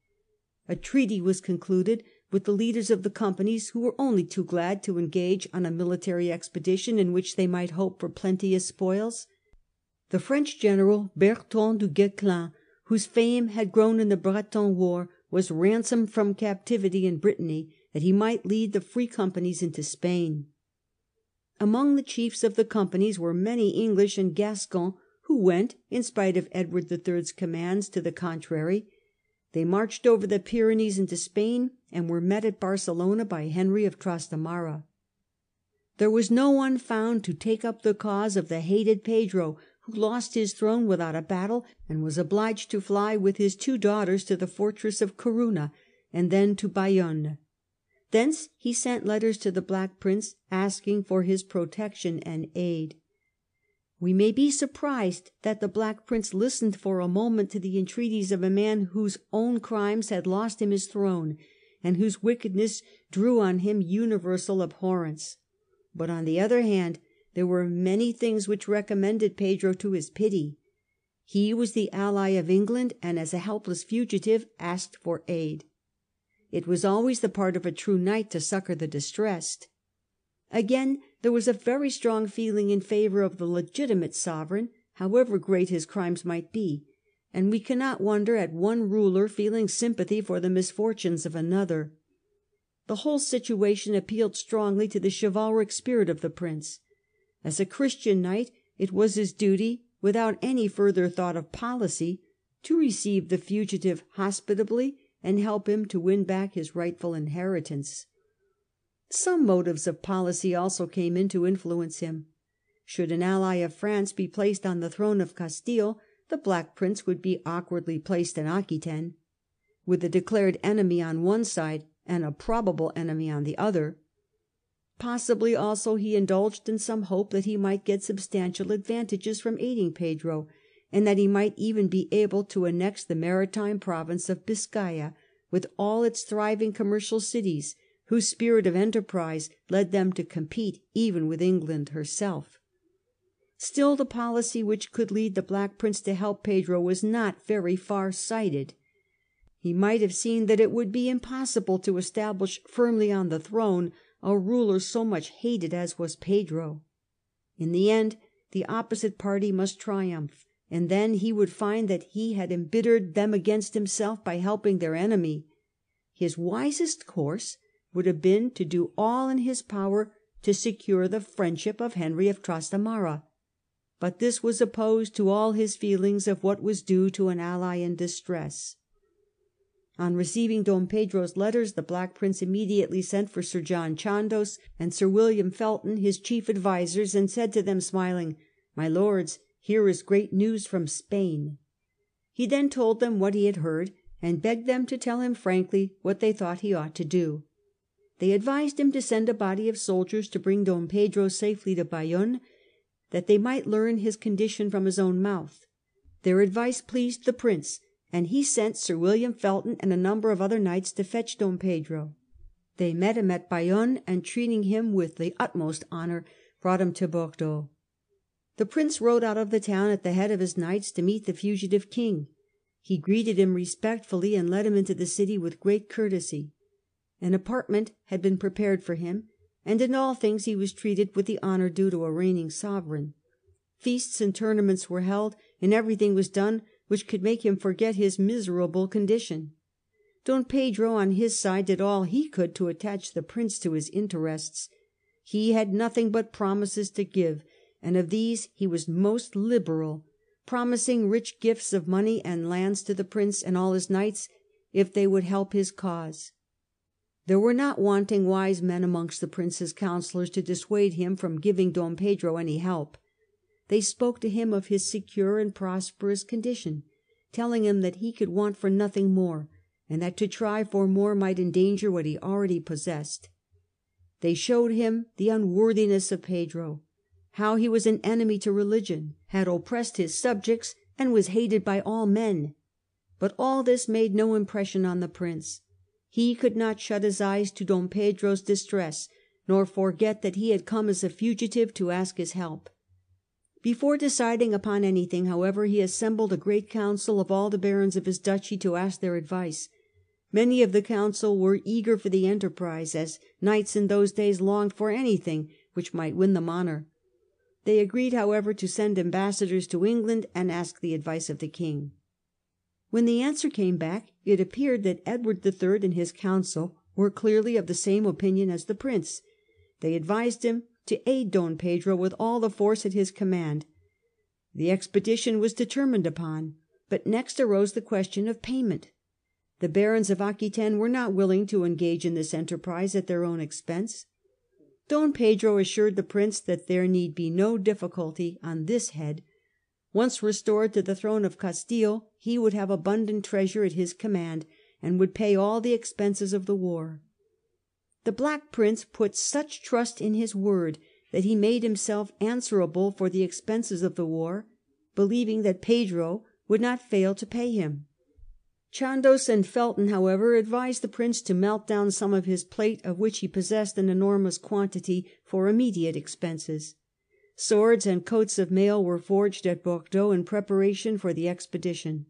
A treaty was concluded with the leaders of the companies, who were only too glad to engage on a military expedition in which they might hope for plenteous spoils. The French general Bertrand du Guesclin, whose fame had grown in the Breton war, was ransomed from captivity in Brittany that he might lead the free companies into Spain. Among the chiefs of the companies were many English and Gascons, who went, in spite of Edward III.'s commands to the contrary. They marched over the Pyrenees into Spain, and were met at Barcelona by Henry of Trastamara. There was no one found to take up the cause of the hated Pedro, who lost his throne without a battle, and was obliged to fly with his two daughters to the fortress of Corunna, and then to Bayonne. Thence he sent letters to the Black Prince asking for his protection and aid. We may be surprised that the Black Prince listened for a moment to the entreaties of a man whose own crimes had lost him his throne, and whose wickedness drew on him universal abhorrence. But on the other hand there were many things which recommended Pedro to his pity. He was the ally of England, and as a helpless fugitive asked for aid. It was always the part of a true knight to succour the distressed. Again, there was a very strong feeling in favour of the legitimate sovereign, however great his crimes might be, and we cannot wonder at one ruler feeling sympathy for the misfortunes of another. The whole situation appealed strongly to the chivalric spirit of the Prince. As a Christian knight it was his duty, without any further thought of policy, to receive the fugitive hospitably and help him to win back his rightful inheritance. Some motives of policy also came in to influence him. Should an ally of France be placed on the throne of Castile, the Black Prince would be awkwardly placed in Aquitaine. With a declared enemy on one side and a probable enemy on the other, Possibly also he indulged in some hope that he might get substantial advantages from aiding Pedro, and that he might even be able to annex the maritime province of Biscaya, with all its thriving commercial cities, whose spirit of enterprise led them to compete even with England herself. Still the policy which could lead the Black Prince to help Pedro was not very far sighted. He might have seen that it would be impossible to establish firmly on the throne a ruler so much hated as was Pedro. In the end the opposite party must triumph, and then he would find that he had embittered them against himself by helping their enemy. His wisest course would have been to do all in his power to secure the friendship of Henry of Trastamara. But this was opposed to all his feelings of what was due to an ally in distress. On receiving Don Pedro's letters the Black Prince immediately sent for Sir John Chandos and Sir William Felton, his chief advisers, and said to them smiling, " My lords, here is great news from Spain." He then told them what he had heard, and begged them to tell him frankly what they thought he ought to do. They advised him to send a body of soldiers to bring Don Pedro safely to Bayonne, that they might learn his condition from his own mouth. Their advice pleased the Prince, and he sent Sir William Felton and a number of other knights to fetch Don Pedro. They met him at Bayonne, and treating him with the utmost honour, brought him to Bordeaux. The Prince rode out of the town at the head of his knights to meet the fugitive King. He greeted him respectfully and led him into the city with great courtesy. An apartment had been prepared for him, and in all things he was treated with the honour due to a reigning sovereign. Feasts and tournaments were held, and everything was done which could make him forget his miserable condition. Don Pedro on his side did all he could to attach the Prince to his interests. He had nothing but promises to give, and of these he was most liberal, promising rich gifts of money and lands to the Prince and all his knights if they would help his cause. There were not wanting wise men amongst the Prince's counsellors to dissuade him from giving Don Pedro any help. They spoke to him of his secure and prosperous condition, telling him that he could want for nothing more, and that to try for more might endanger what he already possessed. They showed him the unworthiness of Pedro, how he was an enemy to religion, had oppressed his subjects, and was hated by all men. But all this made no impression on the Prince. He could not shut his eyes to Dom Pedro's distress, nor forget that he had come as a fugitive to ask his help. Before deciding upon anything, however, he assembled a great council of all the barons of his duchy to ask their advice. Many of the council were eager for the enterprise, as knights in those days longed for anything which might win them honour. They agreed, however, to send ambassadors to England and ask the advice of the king. When the answer came back, it appeared that Edward III. and his council were clearly of the same opinion as the Prince. They advised him to aid Don Pedro with all the force at his command. The expedition was determined upon, but next arose the question of payment. The barons of Aquitaine were not willing to engage in this enterprise at their own expense. Don Pedro assured the Prince that there need be no difficulty on this head. Once restored to the throne of Castile, he would have abundant treasure at his command, and would pay all the expenses of the war. The Black Prince put such trust in his word that he made himself answerable for the expenses of the war, believing that Pedro would not fail to pay him. Chandos and Felton, however, advised the Prince to melt down some of his plate, of which he possessed an enormous quantity, for immediate expenses. Swords and coats of mail were forged at Bordeaux in preparation for the expedition.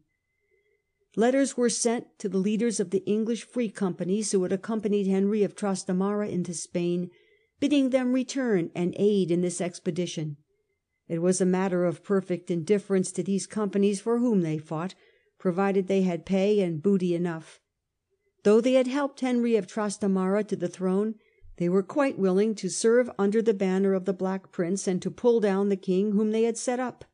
Letters were sent to the leaders of the English Free Companies who had accompanied Henry of Trastamara into Spain, bidding them return and aid in this expedition. It was a matter of perfect indifference to these companies for whom they fought, provided they had pay and booty enough. Though they had helped Henry of Trastamara to the throne, they were quite willing to serve under the banner of the Black Prince and to pull down the king whom they had set up.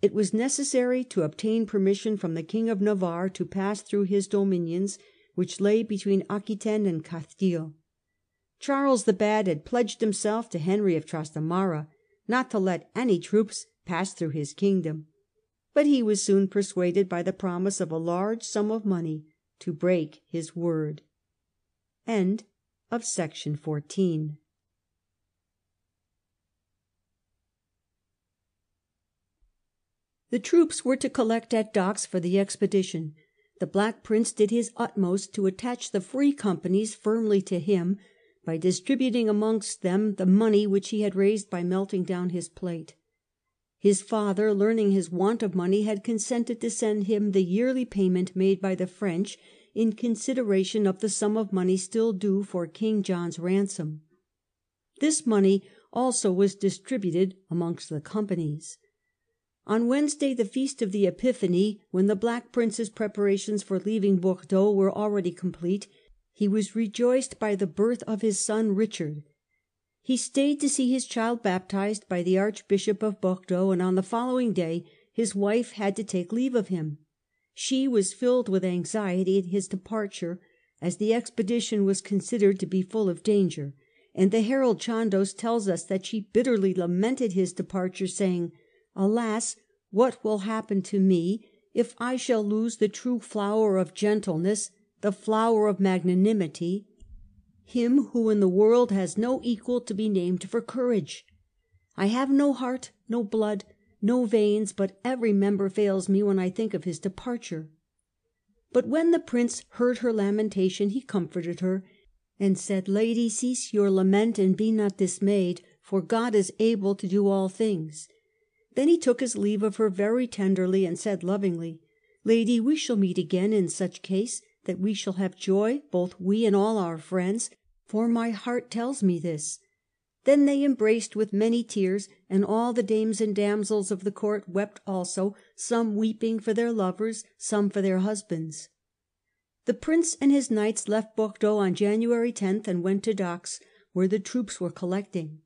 It was necessary to obtain permission from the King of Navarre to pass through his dominions, which lay between Aquitaine and Castile. Charles the Bad had pledged himself to Henry of Trastamara not to let any troops pass through his kingdom, but he was soon persuaded by the promise of a large sum of money to break his word. Section 14 The troops were to collect at Dax for the expedition. The Black Prince did his utmost to attach the Free Companies firmly to him by distributing amongst them the money which he had raised by melting down his plate. His father, learning his want of money, had consented to send him the yearly payment made by the French in consideration of the sum of money still due for King John's ransom. This money also was distributed amongst the companies. On Wednesday, the feast of the Epiphany, when the Black Prince's preparations for leaving Bordeaux were already complete, he was rejoiced by the birth of his son Richard. He stayed to see his child baptized by the Archbishop of Bordeaux, and on the following day his wife had to take leave of him. She was filled with anxiety at his departure, as the expedition was considered to be full of danger, and the herald Chandos tells us that she bitterly lamented his departure, saying, " Alas, what will happen to me if I shall lose the true flower of gentleness, the flower of magnanimity, him who in the world has no equal to be named for courage? I have no heart, no blood, no veins, but every member fails me when I think of his departure." But when the Prince heard her lamentation he comforted her, and said, " Lady, cease your lament and be not dismayed, for God is able to do all things." Then he took his leave of her very tenderly, and said lovingly, " Lady, we shall meet again in such case that we shall have joy, both we and all our friends, for my heart tells me this." Then they embraced with many tears, and all the dames and damsels of the court wept also, some weeping for their lovers, some for their husbands. The Prince and his knights left Bordeaux on January 10 and went to Dax, where the troops were collecting.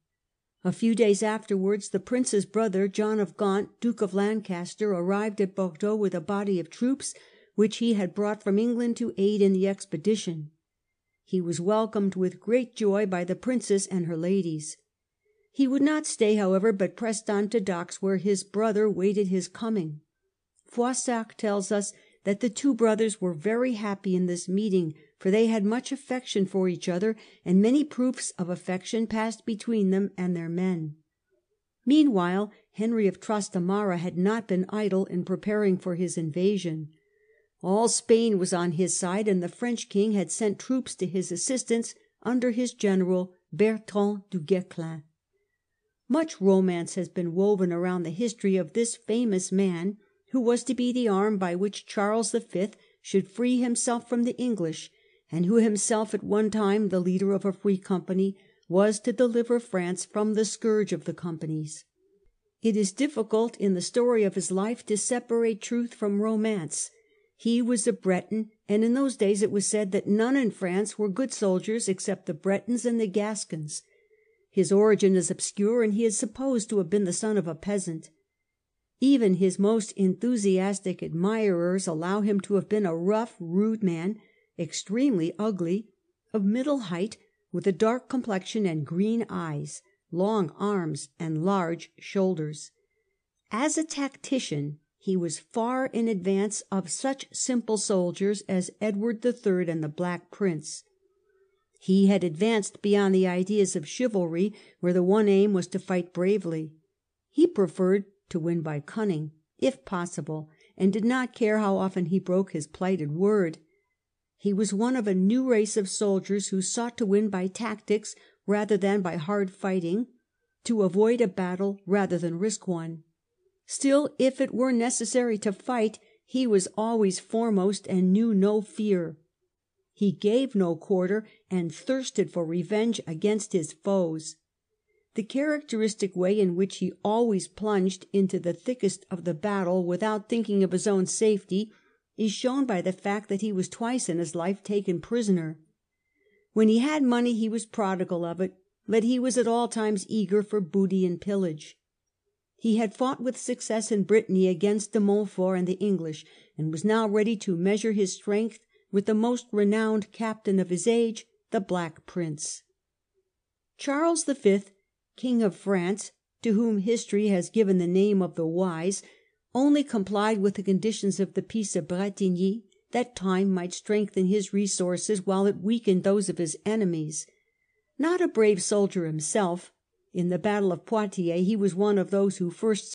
A few days afterwards the Prince's brother, John of Gaunt, Duke of Lancaster, arrived at Bordeaux with a body of troops which he had brought from England to aid in the expedition. He was welcomed with great joy by the Princess and her ladies. He would not stay, however, but pressed on to Dax, where his brother waited his coming. Froissart tells us that the two brothers were very happy in this meeting, for they had much affection for each other, and many proofs of affection passed between them and their men. Meanwhile Henry of Trastamara had not been idle in preparing for his invasion. All Spain was on his side, and the French king had sent troops to his assistance under his general Bertrand du Guesclin. Much romance has been woven around the history of this famous man, who was to be the arm by which Charles V. should free himself from the English, and who, himself at one time the leader of a free company, was to deliver France from the scourge of the companies. It is difficult in the story of his life to separate truth from romance. He was a Breton, and in those days it was said that none in France were good soldiers except the Bretons and the Gascons. His origin is obscure, and he is supposed to have been the son of a peasant. Even his most enthusiastic admirers allow him to have been a rough, rude man, extremely ugly, of middle height, with a dark complexion and green eyes, long arms and large shoulders. As a tactician he was far in advance of such simple soldiers as Edward III. and the Black Prince. He had advanced beyond the ideas of chivalry, where the one aim was to fight bravely. He preferred to win by cunning, if possible, and did not care how often he broke his plighted word. He was one of a new race of soldiers who sought to win by tactics rather than by hard fighting, to avoid a battle rather than risk one. Still, if it were necessary to fight, he was always foremost and knew no fear. He gave no quarter and thirsted for revenge against his foes. The characteristic way in which he always plunged into the thickest of the battle without thinking of his own safety is shown by the fact that he was twice in his life taken prisoner. When he had money he was prodigal of it, but he was at all times eager for booty and pillage. He had fought with success in Brittany against de Montfort and the English, and was now ready to measure his strength with the most renowned captain of his age, the Black Prince. Charles V., King of France, to whom history has given the name of the Wise, only complied with the conditions of the Peace of Bretigny that time might strengthen his resources while it weakened those of his enemies. Not a brave soldier himself, in the battle of Poitiers he was one of those who first